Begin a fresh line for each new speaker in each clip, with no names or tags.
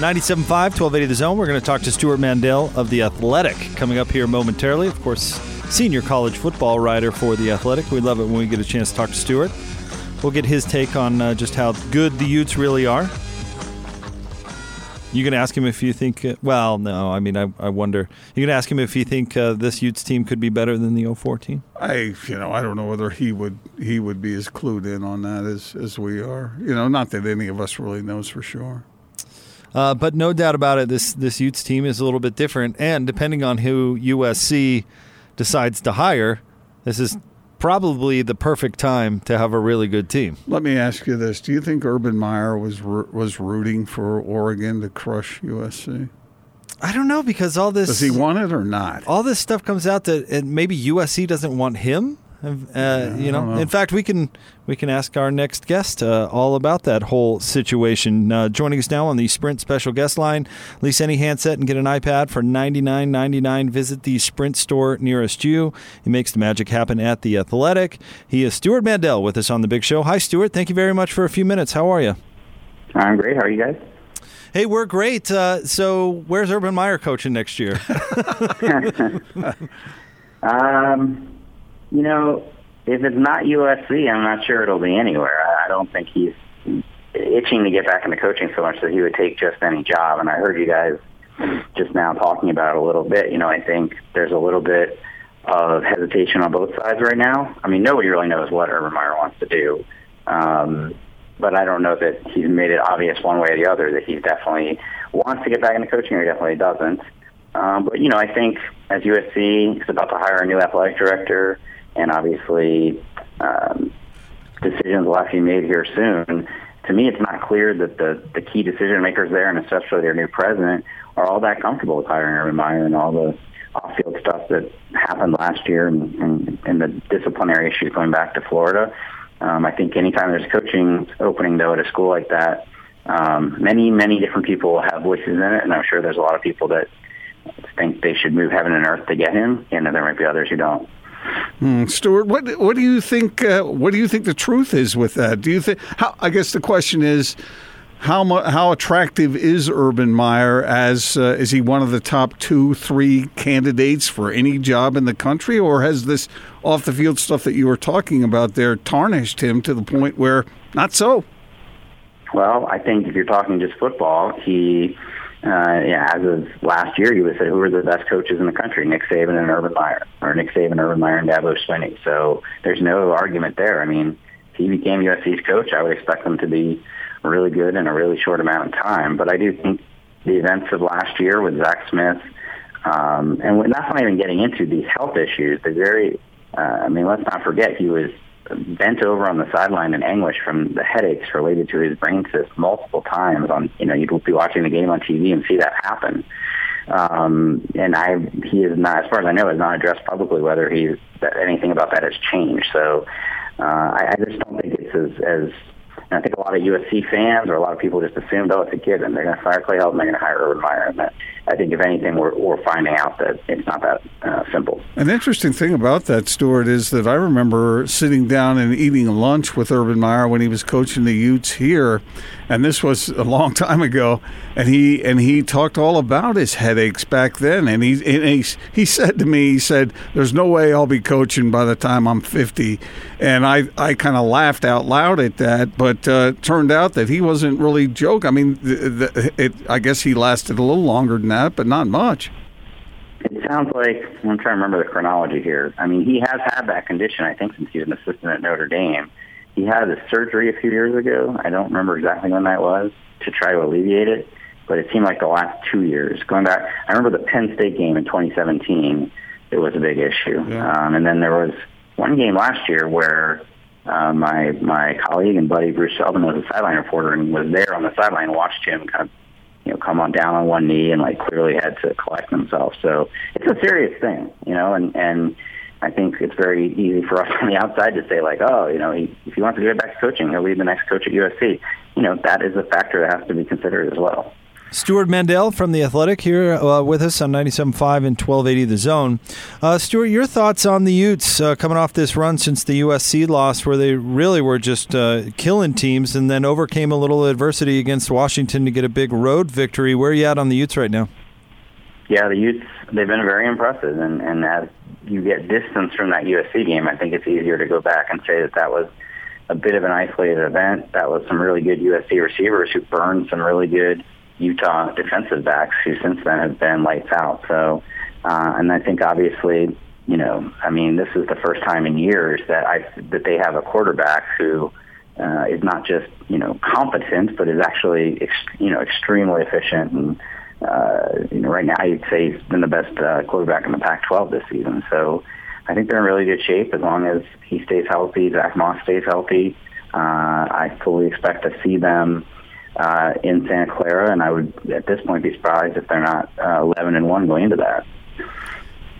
97.5, 1280 The Zone. We're going to talk to Stewart Mandel of The Athletic coming up here momentarily. Of course, senior college football writer for The Athletic. We love it when we get a chance to talk to Stewart. We'll get his take on uh, just how good the Utes really are. You to ask him if you think? Uh, well, no. I mean, I, I wonder. You to ask him if you think uh, this Utes team could be better than the 04 team?
I, you know, I don't know whether he would he would be as clued in on that as as we are. You know, not that any of us really knows for sure.
Uh, but no doubt about it, this this Utes team is a little bit different, and depending on who USC decides to hire, this is probably the perfect time to have a really good team.
Let me ask you this: Do you think Urban Meyer was was rooting for Oregon to crush USC?
I don't know because all this
does he want it or not?
All this stuff comes out that maybe USC doesn't want him. Uh, yeah, you know? know? in fact, we can we can ask our next guest uh, all about that whole situation. Uh, joining us now on the Sprint special guest line, lease any handset and get an iPad for ninety nine ninety nine. Visit the Sprint store nearest you. He makes the magic happen at the Athletic. He is Stewart Mandel with us on the Big Show. Hi, Stewart. Thank you very much for a few minutes. How are you?
I'm great. How are you guys?
Hey, we're great. Uh, so, where's Urban Meyer coaching next year?
um you know, if it's not USC, I'm not sure it'll be anywhere. I don't think he's itching to get back into coaching so much that he would take just any job. And I heard you guys just now talking about it a little bit. You know, I think there's a little bit of hesitation on both sides right now. I mean, nobody really knows what Urban Meyer wants to do. Um, but I don't know that he's made it obvious one way or the other that he definitely wants to get back into coaching or he definitely doesn't. Um, but, you know, I think as USC is about to hire a new athletic director, and obviously um, decisions will have to be made here soon. To me, it's not clear that the, the key decision makers there, and especially their new president, are all that comfortable with hiring Urban Meyer and all the off-field stuff that happened last year and, and, and the disciplinary issues going back to Florida. Um, I think anytime there's a coaching opening, though, at a school like that, um, many, many different people will have voices in it, and I'm sure there's a lot of people that think they should move heaven and earth to get him, and there might be others who don't.
Hmm, Stewart, what what do you think? Uh, what do you think the truth is with that? Do you think? How, I guess the question is, how mu- how attractive is Urban Meyer as uh, is he one of the top two, three candidates for any job in the country, or has this off the field stuff that you were talking about there tarnished him to the point where not so?
Well, I think if you're talking just football, he uh, yeah, as of last year, you would say who are the best coaches in the country? Nick Saban and Urban Meyer, or Nick Saban, Urban Meyer, and Dabo Swinney. So there's no argument there. I mean, if he became USC's coach, I would expect him to be really good in a really short amount of time. But I do think the events of last year with Zach Smith, um, and that's not even getting into these health issues. The very, uh, I mean, let's not forget he was bent over on the sideline in anguish from the headaches related to his brain cyst multiple times. On you know, you'd be watching the game on TV and see that happen. Um, and I, he is not, as far as I know, has not addressed publicly whether he's that anything about that has changed. So uh, I, I just don't think it's as, as and I think a lot of USC fans or a lot of people just assumed, oh, it's a kid, and they're going to fire Clay Helton, they're going to hire Urban Meyer. And that, I think, if anything, we're, we're finding out that it's not that uh, simple.
An interesting thing about that, Stewart, is that I remember sitting down and eating lunch with Urban Meyer when he was coaching the Utes here, and this was a long time ago. And he and he talked all about his headaches back then. And he and he, he said to me, he said, "There's no way I'll be coaching by the time I'm 50." And I I kind of laughed out loud at that, but uh, turned out that he wasn't really joking. I mean, the, the, it, I guess he lasted a little longer than that, but not much.
It sounds like I'm trying to remember the chronology here. I mean, he has had that condition, I think, since he was an assistant at Notre Dame he had a surgery a few years ago. I don't remember exactly when that was to try to alleviate it, but it seemed like the last two years. Going back, I remember the Penn State game in 2017. It was a big issue, yeah. um, and then there was one game last year where uh, my my colleague and buddy Bruce Feldman was a sideline reporter and was there on the sideline and watched him kind of you know, come on down on one knee and like clearly had to collect themselves. So it's a serious thing, you know, and and I think it's very easy for us on the outside to say like, oh, you know, he, if he wants to get back to coaching, he'll be the next coach at USC. You know, that is a factor that has to be considered as well.
Stewart Mandel from The Athletic here uh, with us on 97.5 and 1280 The Zone. Uh, Stewart, your thoughts on the Utes uh, coming off this run since the USC loss, where they really were just uh, killing teams and then overcame a little adversity against Washington to get a big road victory. Where are you at on the Utes right now?
Yeah, the Utes, they've been very impressive. And, and as you get distance from that USC game, I think it's easier to go back and say that that was a bit of an isolated event. That was some really good USC receivers who burned some really good Utah defensive backs who since then have been lights out. So, uh, and I think obviously, you know, I mean, this is the first time in years that I that they have a quarterback who uh, is not just you know competent, but is actually ex- you know extremely efficient. And uh, you know, right now I'd say he's been the best uh, quarterback in the Pac-12 this season. So. I think they're in really good shape as long as he stays healthy, Zach Moss stays healthy. Uh, I fully expect to see them in Santa Clara, and I would at this point be surprised if they're not uh, 11 and one going into that.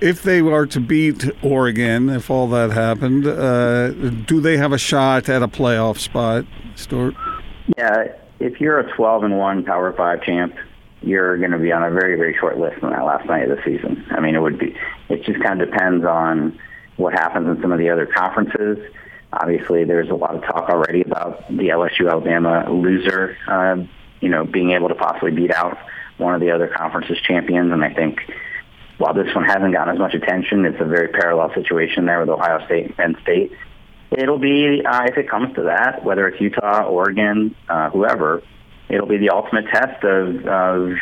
If they are to beat Oregon, if all that happened, uh, do they have a shot at a playoff spot, Stewart?
Yeah, if you're a 12 and one Power Five champ, you're going to be on a very very short list on that last night of the season. I mean, it would be. It just kind of depends on what happens in some of the other conferences. Obviously, there's a lot of talk already about the LSU Alabama loser, uh, you know, being able to possibly beat out one of the other conference's champions. And I think while this one hasn't gotten as much attention, it's a very parallel situation there with Ohio State and Penn State. It'll be, uh, if it comes to that, whether it's Utah, Oregon, uh, whoever, it'll be the ultimate test of, of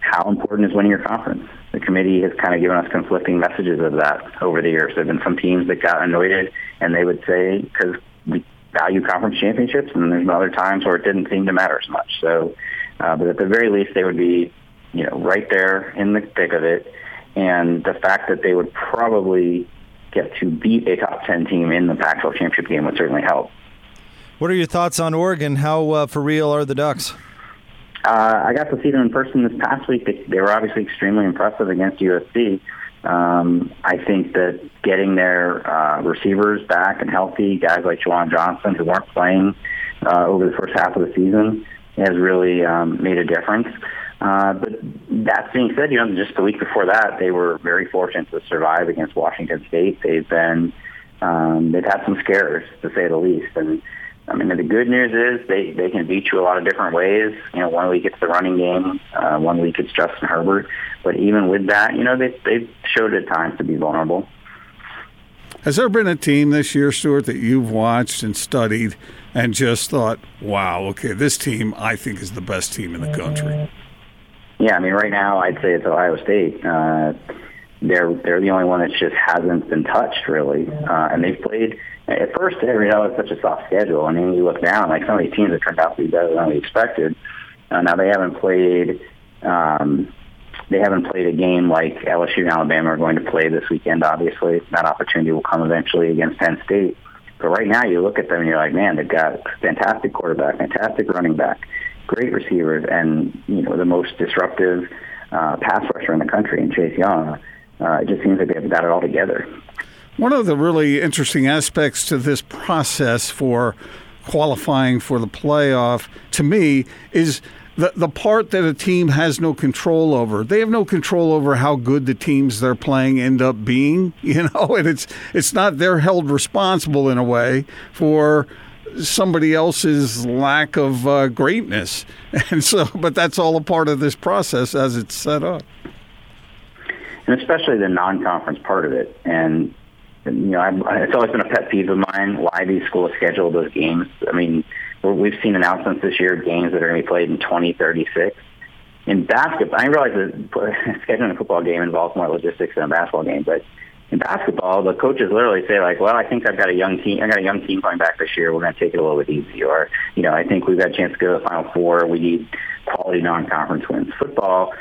how important is winning your conference. The committee has kind of given us conflicting messages of that over the years. There have been some teams that got anointed, and they would say because we value conference championships, and there's other times where it didn't seem to matter as much. So, uh, but at the very least, they would be, you know, right there in the thick of it. And the fact that they would probably get to beat a top 10 team in the Pac-12 championship game would certainly help.
What are your thoughts on Oregon? How uh, for real are the Ducks?
Uh, I got to see them in person this past week. They, were obviously extremely impressive against USC. Um, I think that getting their uh, receivers back and healthy, guys like Juwan Johnson who weren't playing uh, over the first half of the season, has really um, made a difference. Uh, but that being said, you know, just the week before that, they were very fortunate to survive against Washington State. They've been, um, they've had some scares to say the least, and I mean, the good news is they, they can beat you a lot of different ways. You know, one week it's the running game, uh, one week it's Justin Herbert. But even with that, you know, they, they've showed at times to be vulnerable.
Has there been a team this year, Stewart, that you've watched and studied and just thought, wow, okay, this team I think is the best team in the country?
Yeah, I mean, right now I'd say it's Ohio State. Uh, they're they're the only one that just hasn't been touched really, uh, and they've played – at first, you know, it's such a soft schedule. I mean, you look down, like some of these teams have turned out to be better than we expected. Uh, now they haven't played, um, they haven't played a game like LSU and Alabama are going to play this weekend. Obviously, that opportunity will come eventually against Penn State. But right now, you look at them and you're like, man, they've got fantastic quarterback, fantastic running back, great receivers, and you know the most disruptive uh, pass rusher in the country in Chase Young. Uh, it just seems like they've got it all together.
One of the really interesting aspects to this process for qualifying for the playoff, to me, is the, the part that a team has no control over. They have no control over how good the teams they're playing end up being, you know, and it's it's not they're held responsible in a way for somebody else's lack of uh, greatness. And so, but that's all a part of this process as it's set up.
And especially the non-conference part of it. And you know, I've, it's always been a pet peeve of mine why these schools schedule those games. I mean, we've seen announcements this year of games that are going to be played in 2036. In basketball, I realize that scheduling a football game involves more logistics than a basketball game, but in basketball, the coaches literally say like, "Well, I think I've got a young team. I got a young team coming back this year. We're going to take it a little bit easy." Or, you know, I think we've got a chance to go to the Final Four. We need quality non-conference wins. Football,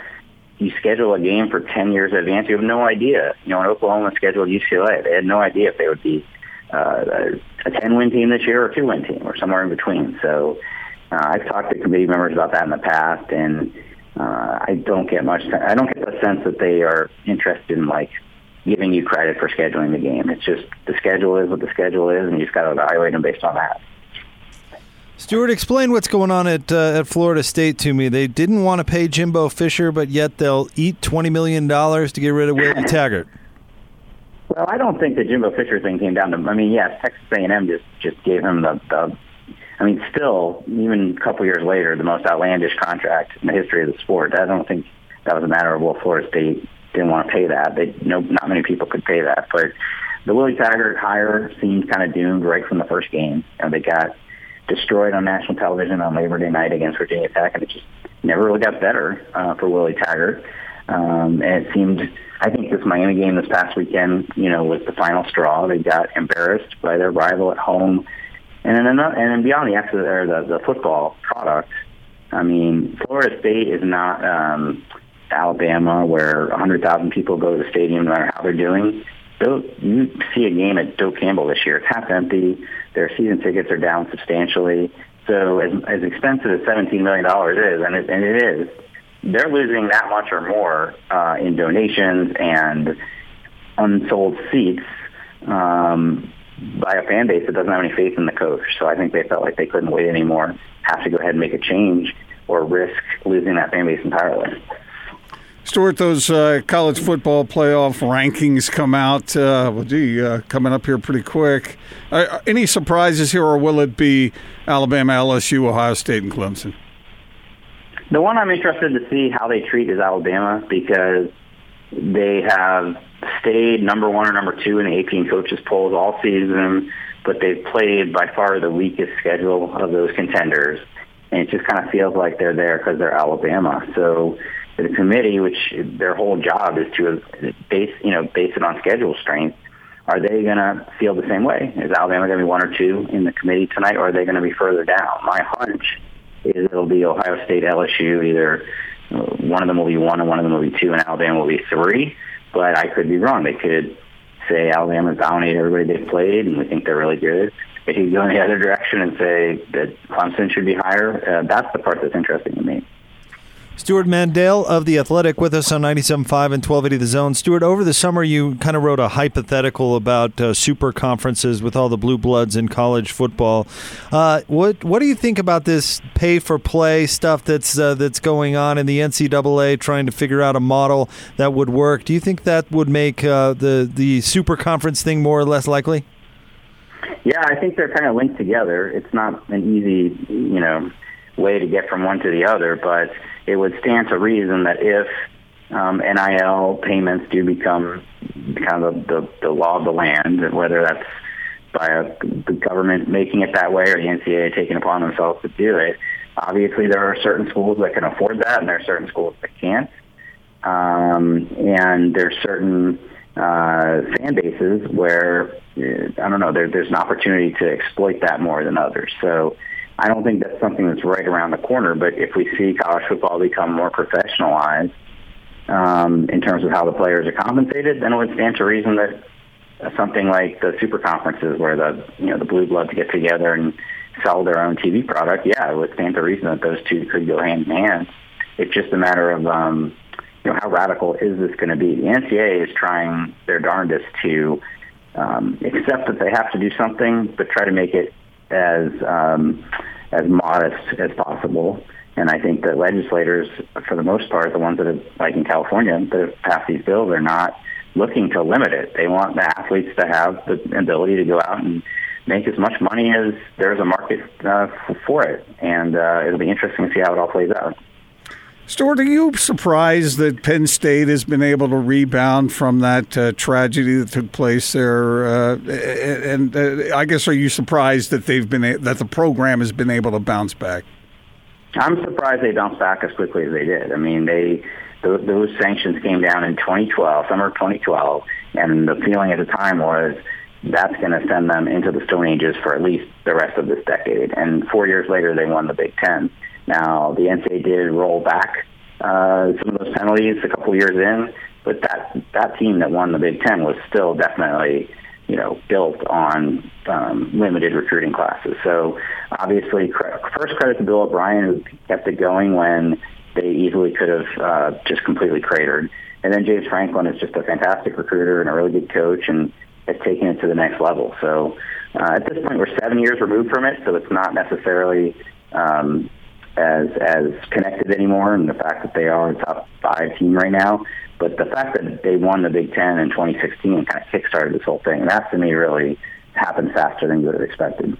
you schedule a game for 10 years in advance, you have no idea. You know, when Oklahoma scheduled UCLA, they had no idea if they would be uh, a 10-win team this year or a two-win team or somewhere in between. So uh, I've talked to committee members about that in the past, and uh, I don't get much. I don't get the sense that they are interested in like giving you credit for scheduling the game. It's just the schedule is what the schedule is, and you just got to evaluate them based on that.
Stewart, explain what's going on at uh, at Florida State to me. They didn't want to pay Jimbo Fisher, but yet they'll eat twenty million dollars to get rid of Willie Taggart.
Well, I don't think the Jimbo Fisher thing came down to. I mean, yes, Texas A&M just just gave him the, the I mean, still, even a couple years later, the most outlandish contract in the history of the sport. I don't think that was a matter of well, Florida State didn't want to pay that. They no, not many people could pay that. But the Willie Taggart hire seemed kind of doomed right from the first game. And they got destroyed on national television on Labor Day night against Virginia Tech, and it just never really got better uh, for Willie Taggart. Um, and it seemed, I think this Miami game this past weekend, you know, was the final straw. They got embarrassed by their rival at home, and then and then beyond the or the, the football product, I mean, Florida State is not um, Alabama where 100,000 people go to the stadium no matter how they're doing. Though you see a game at Doak Campbell this year; it's half empty. Their season tickets are down substantially. So, as, as expensive as 17 million dollars is, and it, and it is, they're losing that much or more uh, in donations and unsold seats um, by a fan base that doesn't have any faith in the coach. So I think they felt like they couldn't wait anymore, have to go ahead and make a change, or risk losing that fan base entirely.
Stewart, those uh, college football playoff rankings come out. Uh, well, gee, uh, coming up here pretty quick. Uh, any surprises here, or will it be Alabama, LSU, Ohio State, and Clemson?
The one I'm interested to see how they treat is Alabama because they have stayed number one or number two in the AP and coaches polls all season, but they've played by far the weakest schedule of those contenders, and it just kind of feels like they're there because they're Alabama. So the committee, which their whole job is to base, you know, base it on schedule strength, are they going to feel the same way? Is Alabama going to be one or two in the committee tonight, or are they going to be further down? My hunch is it'll be Ohio State, LSU. Either one of them will be one, and one of them will be two, and Alabama will be three. But I could be wrong. They could say Alabama's dominated everybody they've played, and we think they're really good. They could go in the other direction and say that Clemson should be higher. Uh, that's the part that's interesting to me.
Stewart Mandel of The Athletic with us on 97.5 and 1280 The Zone. Stewart, over the summer you kind of wrote a hypothetical about uh, super conferences with all the blue bloods in college football. Uh, what what do you think about this pay for play stuff that's uh, that's going on in the NCAA trying to figure out a model that would work? Do you think that would make uh, the the super conference thing more or less likely?
Yeah, I think they're kind of linked together. It's not an easy, you know, way to get from one to the other, but it would stand to reason that if um, NIL payments do become kind of the, the law of the land, whether that's by a, the government making it that way or the NCAA taking upon themselves to do it, obviously there are certain schools that can afford that and there are certain schools that can't. Um, and there's certain uh, fan bases where, uh, I don't know, there, there's an opportunity to exploit that more than others. So I don't think that's something that's right around the corner. But if we see college football become more professionalized um, in terms of how the players are compensated, then it would stand to reason that something like the super conferences, where the you know the blue bloods get together and sell their own TV product, yeah, it would stand to reason that those two could go hand in hand. It's just a matter of um, you know how radical is this going to be? The NCAA is trying their darndest to um, accept that they have to do something, but try to make it as um, as modest as possible. And I think that legislators, for the most part, the ones that have, like in California, that have passed these bills, are not looking to limit it. They want the athletes to have the ability to go out and make as much money as there's a market uh, for it. And uh, it'll be interesting to see how it all plays out.
Stewart, are you surprised that Penn State has been able to rebound from that uh, tragedy that took place there? Uh, and uh, I guess are you surprised that they've been a- that the program has been able to bounce back?
I'm surprised they bounced back as quickly as they did. I mean, they those, those sanctions came down in 2012, summer of 2012, and the feeling at the time was that's going to send them into the Stone Ages for at least the rest of this decade. And four years later, they won the Big Ten. Now, the NCAA did roll back uh, some of those penalties a couple years in, but that that team that won the Big Ten was still definitely, you know, built on um, limited recruiting classes. So obviously, first credit to Bill O'Brien who kept it going when they easily could have uh, just completely cratered. And then James Franklin is just a fantastic recruiter and a really good coach and has taken it to the next level. So uh, at this point, we're seven years removed from it, so it's not necessarily um, as as connected anymore. And the fact that they are a top five team right now but the fact that they won the Big Ten in 2016 kind of kickstarted this whole thing. And that to me really happened faster than you would have expected.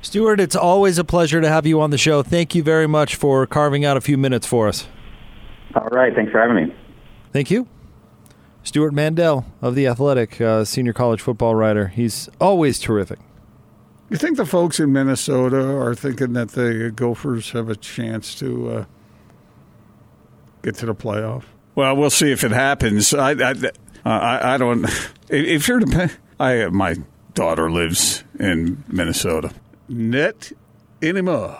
Stewart, it's always a pleasure to have you on the show. Thank you very much for carving out a few minutes for us.
All right. Thanks for having me.
Thank you. Stewart Mandel of The Athletic, uh, senior college football writer. He's always terrific.
You think the folks in Minnesota are thinking that the Gophers have a chance to uh, get to the playoff? Well, we'll see if it happens. I, I, I, I don't. If you're, I my daughter lives in Minnesota. Net anymore.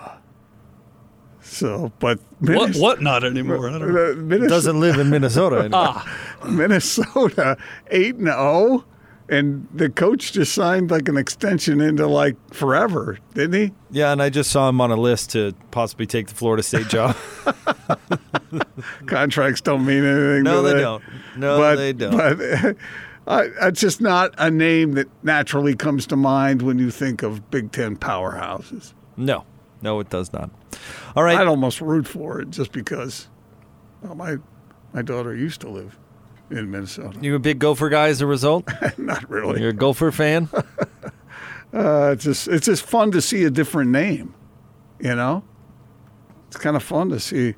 So, but
what? What? Not anymore. I don't.
Minnesota, Doesn't live in Minnesota.
ah, Minnesota eight and zero. And the coach just signed like an extension into like forever, didn't he?
Yeah, and I just saw him on a list to possibly take the Florida State job.
Contracts don't mean anything.
No,
do
they?
they?
don't. No,
but,
they don't.
But uh, it's just not a name that naturally comes to mind when you think of Big Ten powerhouses.
No, no, it does not. All right,
I'd almost root for it just because well, my my daughter used to live in Minnesota.
You a big Gopher guy as a result?
Not really.
You're a Gopher fan?
uh, it's just it's just fun to see a different name. You know, it's kind of fun to see.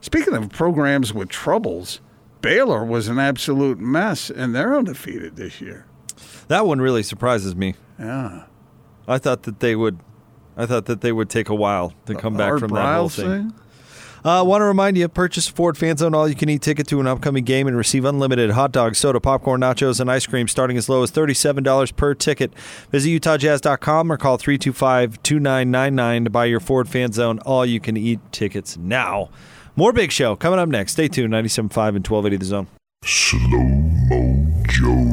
Speaking of programs with troubles, Baylor was an absolute mess, and they're undefeated this year.
That one really surprises me.
Yeah,
I thought that they would. I thought that they would take a while to come
the
back
Art
from
Briles
that whole thing.
thing?
I uh, want to remind you, purchase a Ford Fan Zone all-you-can-eat ticket to an upcoming game and receive unlimited hot dogs, soda, popcorn, nachos, and ice cream starting as low as $37 per ticket. Visit UtahJazz.com or call 325-2999 to buy your Ford Fan Zone all-you-can-eat tickets now. More Big Show coming up next. Stay tuned, 97.5 and 1280 The Zone.
Slow Mo Joe.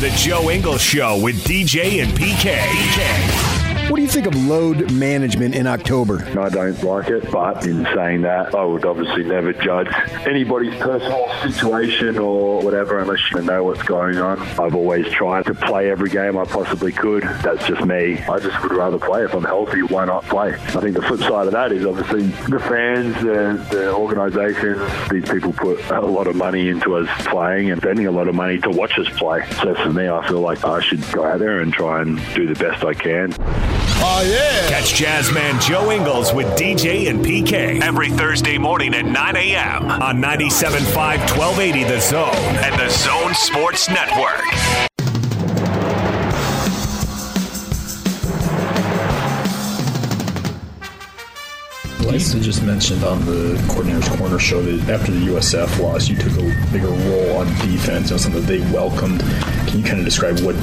The Joe Ingles Show with DJ and PK. PK.
What do you think of load management in October?
I don't like it, but in saying that, I would obviously never judge anybody's personal situation or whatever unless you know what's going on. I've always tried to play every game I possibly could. That's just me. I just would rather play. If I'm healthy, why not play? I think the flip side of that is obviously the fans, the, the organisations, these people put a lot of money into us playing and spending a lot of money to watch us play. So for me, I feel like I should go out there and try and do the best I can.
Oh, yeah.
Catch Jazzman Joe Ingles with DJ and PK every Thursday morning at 9 a.m. on 97.5 1280 The Zone and The Zone Sports Network.
Lisa just mentioned on the coordinator's corner show that after the USF loss, you took a bigger role on defense. You know, something that they welcomed. Can you kind of describe what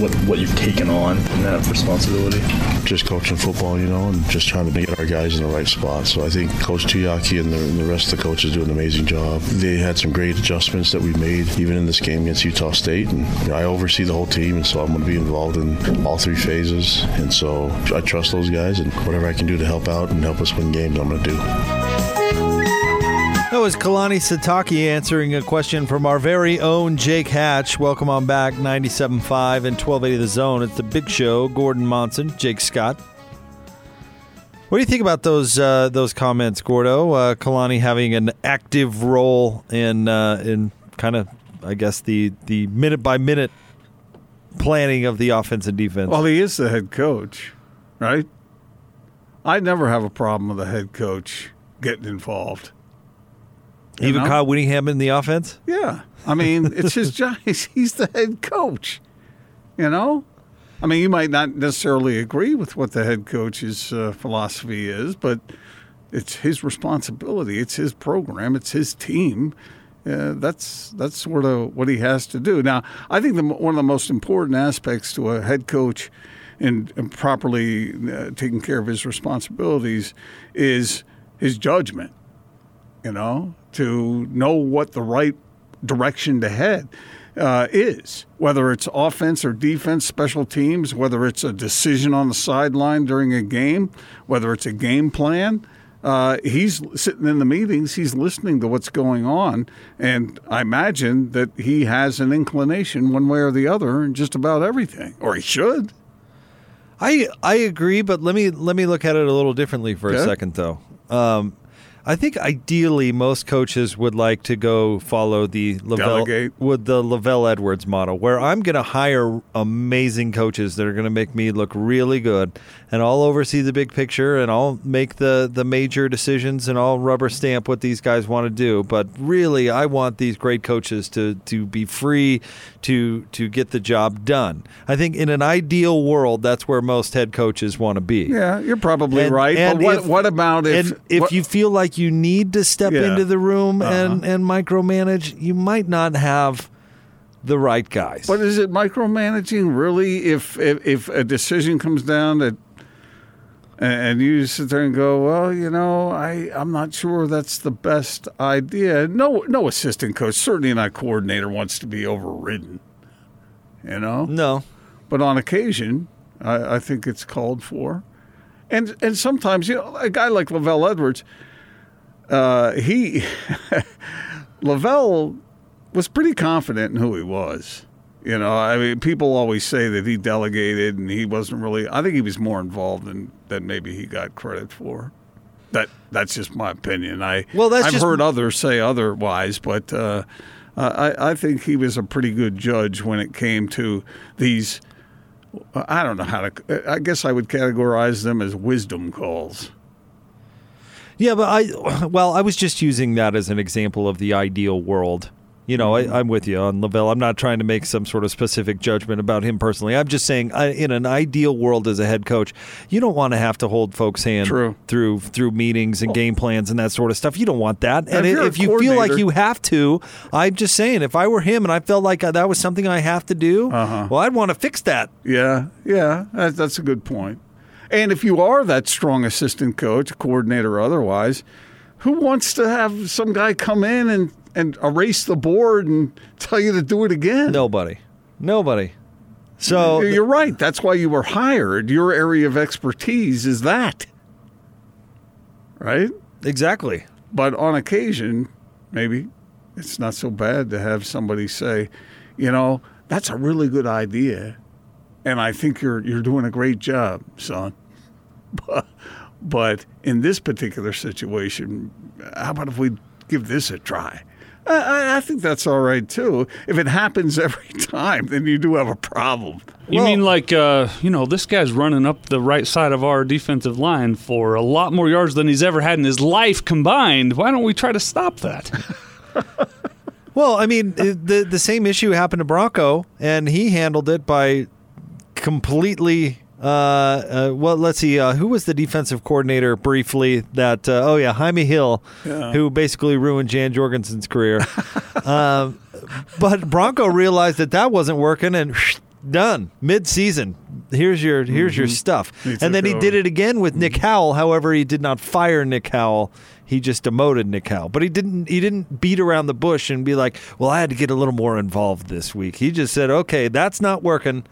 what what you've taken on in that responsibility?
Just coaching football, you know, and just trying to get our guys in the right spot. So I think Coach Tuiaki and the, the rest of the coaches do an amazing job. They had some great adjustments that we made, even in this game against Utah State. And you know, I oversee the whole team, and so I'm going to be involved in all three phases. And so I trust those guys, and whatever I can do to help out and help us win games, I'm going to do.
That was Kalani Sitake answering a question from our very own Jake Hatch. Welcome on back, 97.5 and 1280 The Zone. It's the big show. Gordon Monson, Jake Scott. What do you think about those uh, those comments, Gordo? Uh, Kalani having an active role in uh, in kind of, I guess the the minute by minute planning of the offense and defense.
Well, he is the head coach, right? I never have a problem with a head coach getting involved.
Even
know?
Kyle Whittingham in the offense?
Yeah. I mean, it's his job. He's, he's the head coach. You know? I mean, you might not necessarily agree with what the head coach's uh, philosophy is, but it's his responsibility. It's his program. It's his team. Uh, that's that's sort of what he has to do. Now, I think the, one of the most important aspects to a head coach in, in properly uh, taking care of his responsibilities is his judgment. You know, to know what the right direction to head. uh, is, whether it's offense or defense, special teams, whether it's a decision on the sideline during a game, whether it's a game plan. Uh, he's sitting in the meetings, he's listening to what's going on, and I imagine that he has an inclination one way or the other in just about everything, or he should.
I I agree, but let me let me look at it a little differently for
Okay.
a second, though. Um, I think ideally most coaches would like to go follow the LaVell
Delegate.
with the LaVell Edwards model, where I'm going to hire amazing coaches that are going to make me look really good, and I'll oversee the big picture, and I'll make the the major decisions, and I'll rubber stamp what these guys want to do. But really, I want these great coaches to to be free to to get the job done. I think in an ideal world, that's where most head coaches want to be.
Yeah, you're probably
And-
right.
and
but what,
if-
what about if
and if
what-
you feel like you need to step
Yeah.
into the room and
Uh-huh.
and micromanage, you might not have the right guys.
But is it micromanaging really? If if, if a decision comes down that, and, and you sit there and go, well, you know, I I'm not sure that's the best idea. No, no assistant coach, certainly not coordinator, wants to be overridden. You know,
no.
But on occasion, I, I think it's called for, and and sometimes you know a guy like LaVell Edwards, uh, he LaVell was pretty confident in who he was. You know, I mean, people always say that he delegated and he wasn't really. I think he was more involved than than maybe he got credit for. That that's just my opinion. I
Well, that's
I've
just-
heard others say otherwise, but uh, I I think he was a pretty good judge when it came to these. I don't know how to. I guess I would categorize them as wisdom calls.
Yeah, but I well, I was just using that as an example of the ideal world. You know, I, I'm with you on LaVell. I'm not trying to make some sort of specific judgment about him personally. I'm just saying, I, in an ideal world as a head coach, you don't want to have to hold folks' hand
True.
through through meetings and game plans and that sort of stuff. You don't want that. And
if you're
if you feel like you have to, I'm just saying, if I were him and I felt like that was something I have to do,
Uh-huh.
well, I'd want to fix that.
Yeah, yeah, that's a good point. And if you are that strong assistant coach, coordinator, or otherwise, who wants to have some guy come in and, and erase the board and tell you to do it again?
Nobody. Nobody. So
you're right. That's why you were hired. Your area of expertise is that, right?
Exactly.
But on occasion, maybe it's not so bad to have somebody say, you know, that's a really good idea, and I think you're you're doing a great job, son. But, but in this particular situation, how about if we give this a try? I- I, I think that's all right too. If it happens every time, then you do have a problem.
You mean like uh, you know this guy's running up the right side of our defensive line for a lot more yards than he's ever had in his life combined? Why don't we try to stop that?
Well, I mean, the the same issue happened to Bronco, and he handled it by completely. Uh, uh, well, let's see. Uh, who was the defensive coordinator briefly? That uh, oh yeah, Jaime Hill,
Yeah.
who basically ruined Jan Jorgensen's career. um, but Bronco realized that that wasn't working, and done mid season. Here's your here's your
Mhm.
stuff. And then he did it again with Nick Howell. However, he did not fire Nick Howell. He just demoted Nick Howell. But he didn't he didn't beat around the bush and be like, "Well, I had to get a little more involved this week." He just said, "Okay, that's not working."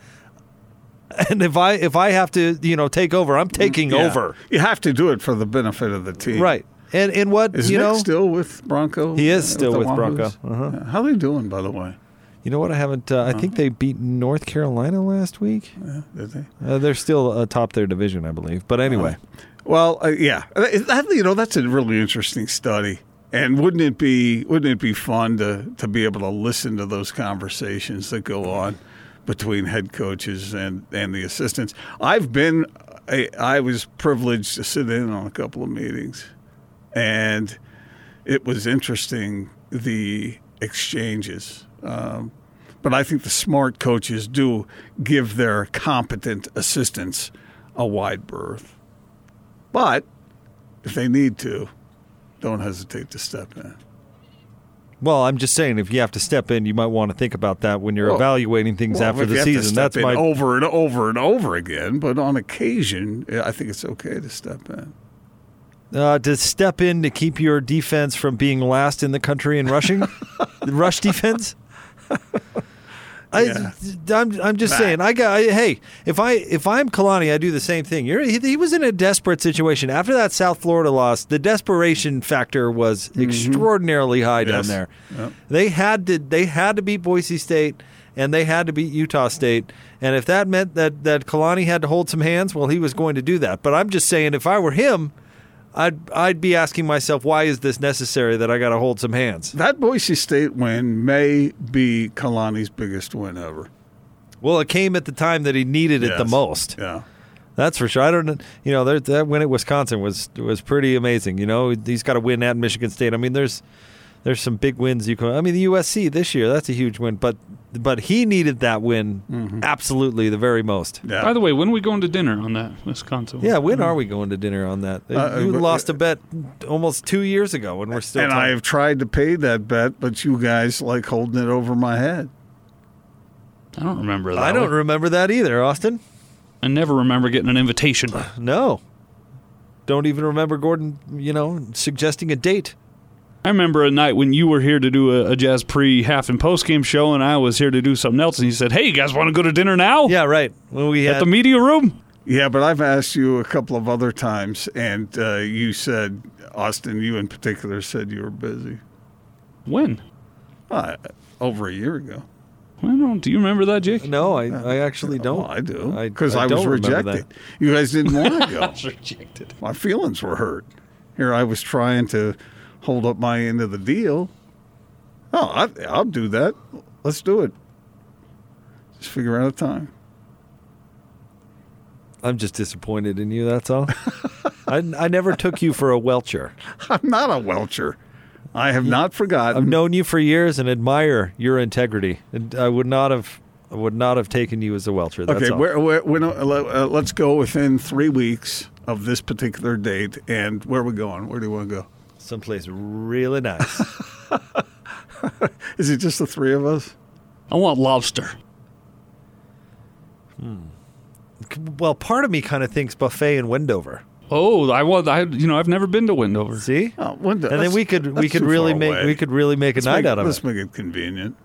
And if I if I have to, you know, take over, I'm taking
Yeah.
over.
You have to do it for the benefit of the team,
Right. And and what
Is
you
Nick
know
still with Bronco?
He is
uh,
still
the
with Bronco. Uh-huh.
How they doing, by the way?
You know what? I haven't. Uh, I think they beat North Carolina last week.
Yeah, did they?
Uh, they're still atop their division, I believe. But anyway,
Well, uh, yeah, that, you know that's a really interesting study. And wouldn't it be wouldn't it be fun to to be able to listen to those conversations that go on between head coaches and and the assistants? I've been I, I was privileged to sit in on a couple of meetings, and it was interesting the exchanges. Um, but I think the smart coaches do give their competent assistants a wide berth. But if they need to, don't hesitate to step in.
Well, I'm just saying, if you have to step in, you might want to think about that when you're
Well,
evaluating things
Well,
after the season. That's my
over and over and over again. But on occasion, I think it's okay to step in.
uh, to step in to keep your defense from being last in the country in rushing, rush defense. I,
Yeah.
I'm, I'm just saying. I got. I, hey, if I if I'm Kalani, I do the same thing. You're, he, he was in a desperate situation after that South Florida loss. The desperation factor was extraordinarily high down
Mm-hmm.
There.
Yep.
They had to they had to beat Boise State and they had to beat Utah State. And if that meant that that Kalani had to hold some hands, well, he was going to do that. But I'm just saying, if I were him. I'd I'd be asking myself, why is this necessary that I got to hold some hands?
That Boise State win may be Kalani's biggest win ever.
Well, it came at the time that he needed it the most.
Yeah.
That's for sure. I don't, you know, that win at Wisconsin was was pretty amazing. You know, he's got to win at Michigan State. I mean, there's there's some big wins you can. I mean, the USC this year, that's a huge win. But but he needed that win absolutely the very most.
Yeah.
By the way, when are we going to dinner on that Wisconsin?
Yeah, when are we going to dinner on that?
Uh,
you
uh,
lost a bet almost two years ago, and we're still.
and I have tried to pay that bet, but you guys like holding it over my head.
I don't remember that.
I don't
one.
remember that either, Austin.
I never remember getting an invitation.
No, don't even remember Gordon. You know, suggesting a date.
I remember a night when you were here to do a, a jazz pre half and post game show, and I was here to do something else, and you said, "Hey, you guys want to go to dinner now?"
Yeah, right. When we
at the media room.
Yeah, but I've asked you a couple of other times, and uh, you said, Austin, you in particular said you were busy.
When?
Uh, over a year ago.
I don't. Do you remember that, Jake?
No, I, I actually don't.
Oh, I do.
I-
Because
I
I, was
don't remember
rejected. You guys didn't want to go.
I was rejected.
My feelings were hurt. Here I was trying to hold up my end of the deal. Oh, I, I'll do that. Let's do it. Just figure out a time.
I'm just disappointed in you. That's all. I, I never took you for a welcher.
I'm not a welcher. I have not forgotten.
I've known you for years and admire your integrity. And I would not have, I would not have taken you as a welcher. That's
okay,
all.
where, where, when, uh, uh, let's go within three weeks of this particular date. And where are we going? Where do you want to go?
Someplace really nice.
Is it just the three of us?
I want lobster. Hmm.
well, part of me kind of thinks buffet in Wendover.
Oh, I want. I you know I've never been to Wendover.
See,
Oh, Window.
and then we could we could really make we could really make a
let's
night
make,
out of it.
let's
it.
make it convenient.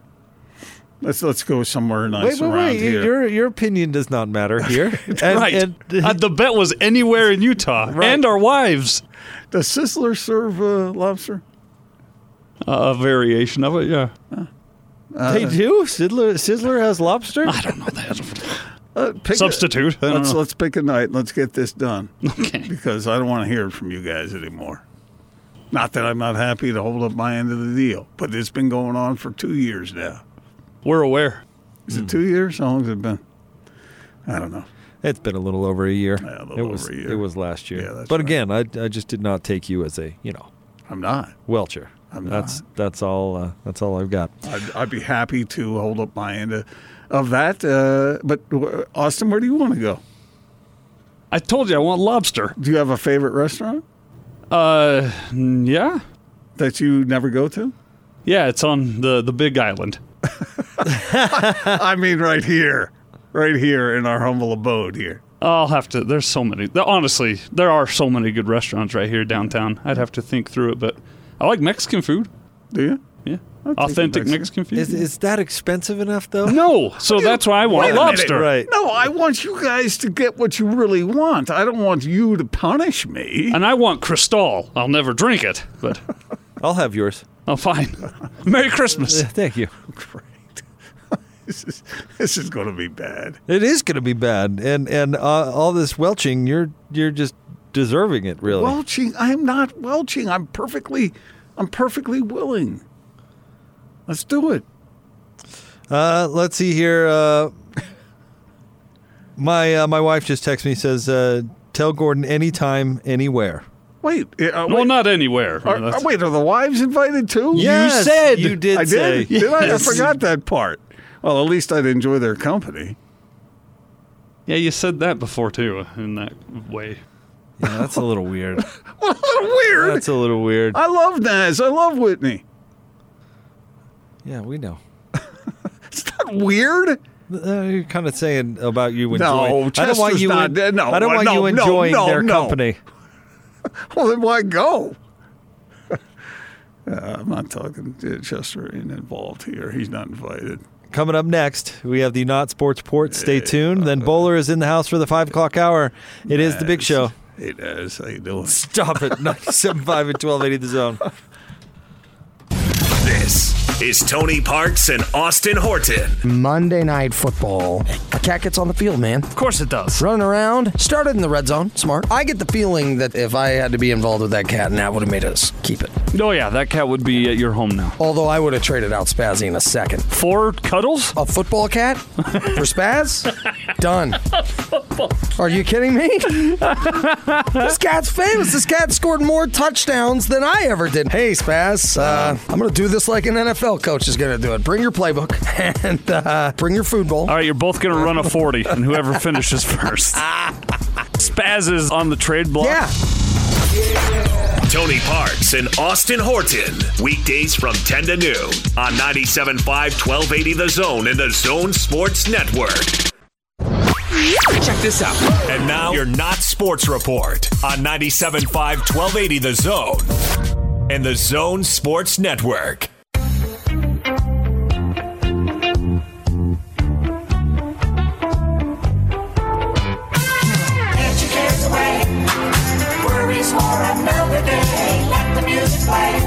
Let's let's go somewhere
Wait,
nice
wait,
around
wait!
here.
Your your opinion does not matter here. And-
right.
and-
Uh, the bet was anywhere in Utah
Right.
and our wives.
Does Sizzler serve uh, lobster?
Uh, a variation of it, yeah.
they do. Sizzler Sizzler has lobster.
I don't know that.
Uh, pick a-
Substitute. I
let's
know.
let's pick a night. Let's get this done
Okay.
because I don't want to hear from you guys anymore. Not that I'm not happy to hold up my end of the deal, but it's been going on for two years now.
We're aware.
Is it two years? How long has it been? I don't know.
It's been a little over a year.
Yeah, a little
it was
over a year.
it was last year.
Yeah, that's
but
right.
again, I I just did not take you as a you know
I'm not.
welcher.
I'm
that's that's all. Uh, that's all I've got.
I'd, I'd be happy to hold up my end of, of that. Uh, but Austin, where do you want to go?
I told you I want lobster.
Do you have a favorite restaurant
Uh, yeah,
that you never go to?
yeah. It's on the the Big Island.
I mean, right here, right here in our humble abode here.
I'll have to. There's so many. Honestly, there are so many good restaurants right here downtown. I'd have to think through it, but I like Mexican food.
Do you?
Yeah,
take
authentic
Mexican.
Mexican, food.
Is is that expensive enough though?
no, so that's why I want
a
lobster.
Right.
No, I want you guys to get what you really want. I don't want you to punish me.
And I want Cristal. I'll never drink it, but
I'll have yours.
oh, fine. Merry Christmas.
Thank you.
Great. this is this is going to be bad.
It is going to be bad, and and uh, all this welching, you're you're just deserving it, really.
Welching. I'm not welching. I'm perfectly, I'm perfectly willing. Let's do it.
Uh, let's see here. Uh, my uh, my wife just texted me says, uh, "Tell Gordon anytime, anywhere."
Wait. Uh,
Well, not anywhere.
Are, are- wait, are the wives invited too?
Yes,
said-
you did.
I
say.
did. Did I? I forgot that part. Well, at least I'd enjoy their company.
Yeah, you said that before too, in that way.
Yeah, that's a little weird.
a little weird.
That's a little weird.
I love Naz. I love Whitney.
Yeah, we know.
It's not weird.
Uh, you're kind of saying about you
No,
enjoying. I don't want you.
not
en-
No,
I don't want
no,
you enjoying
no,
their
no.
company.
Well, then why go? uh, I'm not talking. Chester ain't involved here. He's not invited.
Coming up next, we have the Not Sports Port. Stay tuned. Then Bowler is in the house for the 5 o'clock hour. It is the big show.
Hey, Des, how you doing?
Stop it. 97.5 and 1280 The Zone.
This is Tony Parks and Austin Horton.
Monday Night Football. A cat gets on the field, man.
Of course it does.
Running around. Started in the red zone. Smart. I get the feeling that if I had to be involved with that cat, and that would have made us keep it.
Oh yeah, that cat would be at your home now.
Although I would have traded out Spazzy in a second.
Four cuddles?
A football cat? For Spaz? Done. Are you kidding me? this cat's famous. This cat scored more touchdowns than I ever did. Hey, Spaz, uh, I'm going to do this like an NFL coach is going to do it. Bring your playbook and uh, bring your food bowl.
All right, you're both going to run a 40, and whoever finishes first. Spaz is on the trade block.
Yeah.
Tony Parks and Austin Horton. Weekdays from 10 to noon on 97.5 1280 The Zone and the Zone Sports Network. Check this out. And now your Not Sports Report on 97.5 1280 The Zone and the Zone Sports Network.
Get your cares away. Worries for another day. Let the music play.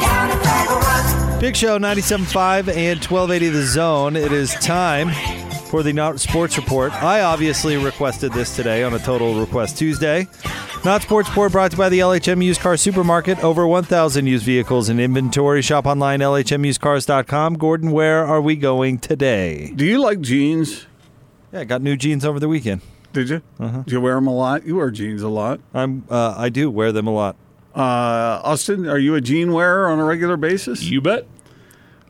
Down at Fraggle Rock.
Big Show 97.5 and 1280 The Zone. It is time for the Not Sports Report. I obviously requested this today on a Total Request Tuesday. Not Sports Report brought to you by the LHM Used Car Supermarket. Over 1,000 used vehicles in inventory. Shop online, lhmusedcars.com. Gordon, where are we going today?
Do you like jeans?
Yeah, I got new jeans over the weekend.
Did you? Uh-huh. Do you wear them a lot? You wear jeans a lot.
I'm. Uh, I do wear them a lot.
Uh, Austin, are you a jean wearer on a regular basis?
You bet.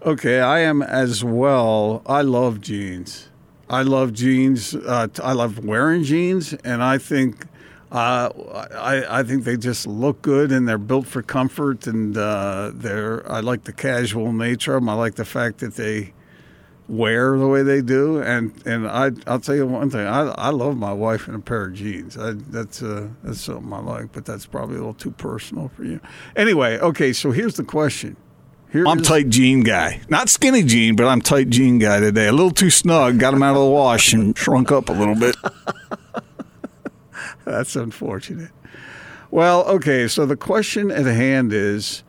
Okay, I am as well. I love jeans. I love jeans. Uh, t- I love wearing jeans, and I think uh, I, I think they just look good and they're built for comfort. And uh, they're I like the casual nature of them. I like the fact that they wear the way they do. And and I I'll tell you one thing. I I love my wife in a pair of jeans. I, that's uh, that's something I like, but that's probably a little too personal for you. Anyway, okay. So here's the question. Here
I'm tight jean guy. Not skinny jean, but I'm tight jean guy today. A little too snug. Got them out of the wash and shrunk up a little bit.
That's unfortunate. Well, okay, so the question at hand is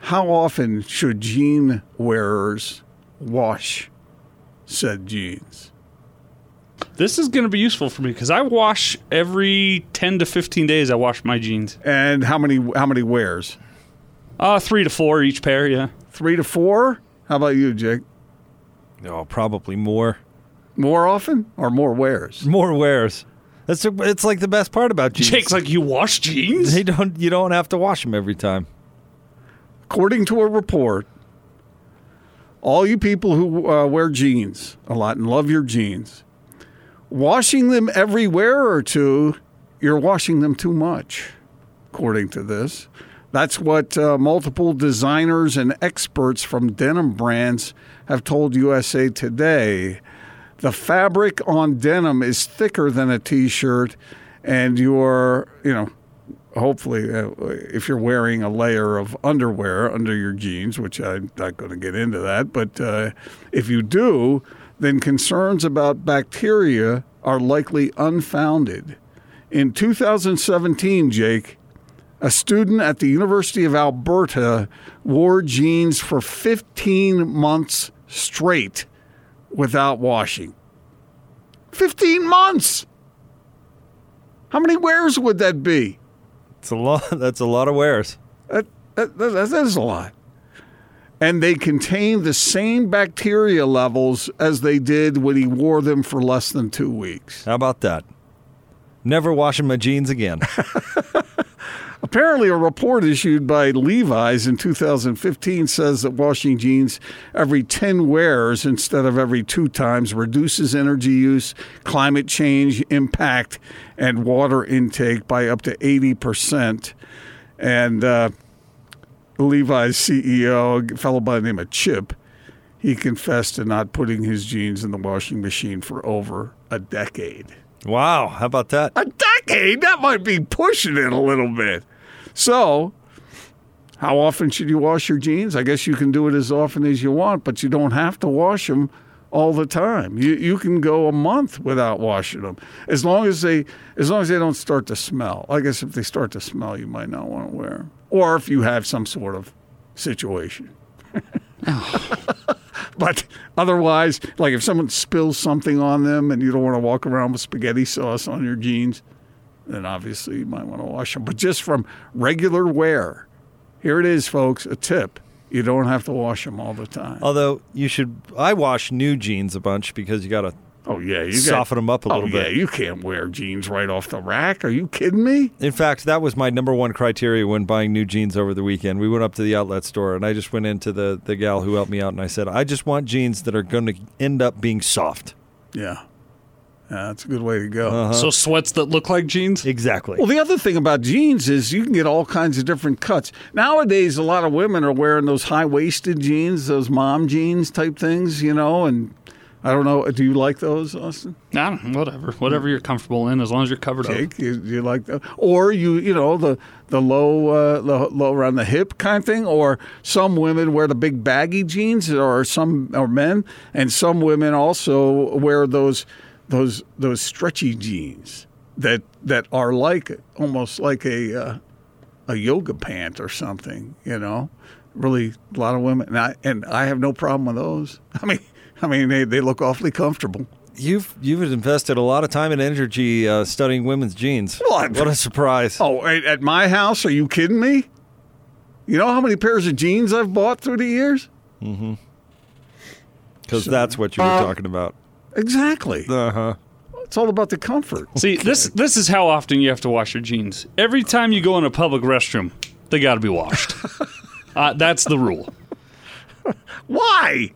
how often should jean wearers wash said jeans?
This is going to be useful for me because I wash every 10 to 15 days. I wash my jeans.
And how many how many wears?
Uh, three to four each pair, yeah.
Three to four? How about you, Jake?
Oh, probably more.
More often or more wears?
More wears. That's it's like the best part about jeans.
Jake's like, you wash jeans?
They don't. You don't have to wash them every time.
According to a report, all you people who uh, wear jeans a lot and love your jeans, washing them every wear or two, you're washing them too much, according to this. That's what uh, multiple designers and experts from denim brands have told USA Today. The fabric on denim is thicker than a t shirt, and you're, you know, hopefully, uh, if you're wearing a layer of underwear under your jeans, which I'm not going to get into that, but uh, if you do, then concerns about bacteria are likely unfounded. In 2017, Jake, a student at the University of Alberta wore jeans for 15 months straight without washing. 15 months! How many wears would that be?
It's a lot. That's a lot of wears.
That, that, that, that is a lot. And they contain the same bacteria levels as they did when he wore them for less than two weeks.
How about that? Never washing my jeans again.
Apparently, a report issued by Levi's in 2015 says that washing jeans every 10 wears instead of every two times reduces energy use, climate change impact, and water intake by up to 80%. And uh, Levi's CEO, a fellow by the name of Chip, he confessed to not putting his jeans in the washing machine for over a decade.
Wow, how about that?
A decade? That might be pushing it a little bit. So, How often should you wash your jeans? I guess you can do it as often as you want, but you don't have to wash them all the time. You you can go a month without washing them as long as they as long as they don't start to smell. I guess if they start to smell, you might not want to wear them, or if you have some sort of situation. Oh. But otherwise, like if someone spills something on them and you don't want to walk around with spaghetti sauce on your jeans, then obviously you might want to wash them. But just from regular wear, here it is, folks, a tip. You don't have to wash them all the time.
Although you should, I wash new jeans a bunch because you got to.
Oh yeah, you
soften them up a little
oh,
bit.
Yeah, you can't wear jeans right off the rack. Are you kidding me?
In fact, that was my number one criteria when buying new jeans over the weekend. We went up to the outlet store and I just went into the the gal who helped me out and I said, I just want jeans that are going to end up being soft.
Yeah. Yeah, that's a good way to go.
Uh-huh.
So sweats that look like jeans?
Exactly.
Well, the other thing about jeans is you can get all kinds of different cuts. Nowadays, a lot of women are wearing those high waisted jeans, those mom jeans type things, you know, and I don't know. Do you like those, Austin?
Nah, whatever. Whatever you're comfortable in, as long as you're covered
Jake,
up.
you, you like that? Or you, you know, the the low, uh, the low around the hip kind of thing. Or some women wear the big baggy jeans, or some or men, and some women also wear those those those stretchy jeans that that are like almost like a uh, a yoga pant or something. You know, really a lot of women, and I, and I have no problem with those. I mean, I mean they, they look awfully comfortable.
You've you've invested a lot of time and energy uh, studying women's jeans.
What?
What a surprise!
Oh, at at my house? Are you kidding me? You know how many pairs of jeans I've bought through the years?
Mm-hmm. Because that's what you were talking about.
Exactly.
Uh huh.
It's all about the comfort.
See, this this is how often you have to wash your jeans. Every time you go in a public restroom, they got to be washed. uh, that's the rule.
Why?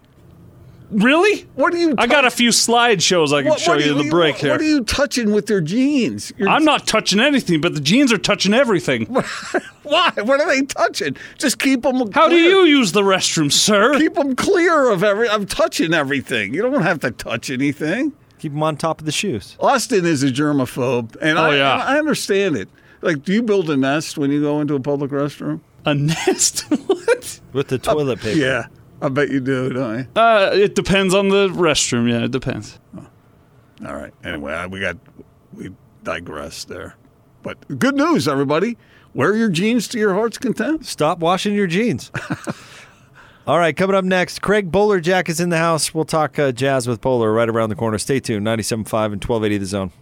Really?
What are you?
I got a few slideshows I can
What-
show
what
you
are
in the break here.
What are you touching with your jeans? You're-
I'm not touching anything, but the jeans are touching everything.
Why? What are they touching? Just keep them.
How do you use the restroom, sir?
Keep them clear of every. I'm touching everything. You don't have to touch anything.
Keep them on top of the shoes.
Austin is a germaphobe, and
Oh,
I,
yeah.
I understand it. Like, do you build a nest when you go into a public restroom?
A nest? what?
With the toilet uh, paper.
Yeah, I bet you do, don't you?
Uh, it depends on the restroom. Yeah, it depends.
All right. Anyway, I- we got we digressed there, but good news, everybody. Wear your jeans to your heart's content.
Stop washing your jeans. All right, coming up next, Craig Bolerjack is in the house. We'll talk uh, jazz with Bowler right around the corner. Stay tuned. 97.5 and 1280 The Zone.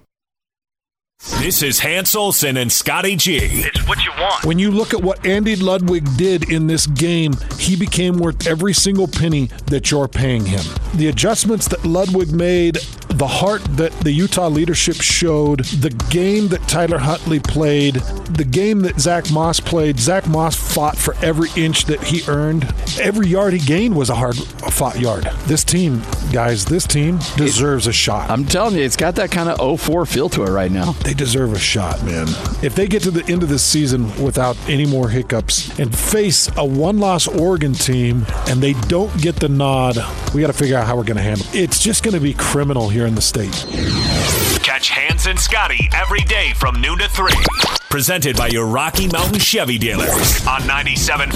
This is Hans Olsen and Scotty G. It's what you want.
When you look at what Andy Ludwig did in this game, he became worth every single penny that you're paying him. The adjustments that Ludwig made, the heart that the Utah leadership showed, the game that Tyler Huntley played, the game that Zach Moss played, Zach Moss fought for every inch that he earned. Every yard he gained was a hard fought yard. This team, guys, this team deserves a shot.
I'm telling you, it's got that kind of 04 feel to it right now.
They deserve a shot, man. If they get to the end of this season without any more hiccups and face a one loss Oregon team and they don't get the nod, we got to figure out how we're going to handle it. It's just going to be criminal here in the state.
Catch Hans and Scotty every day from noon to 3. Presented by your Rocky Mountain Chevy dealers on 97.5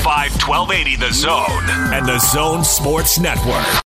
1280 The Zone and The Zone Sports Network.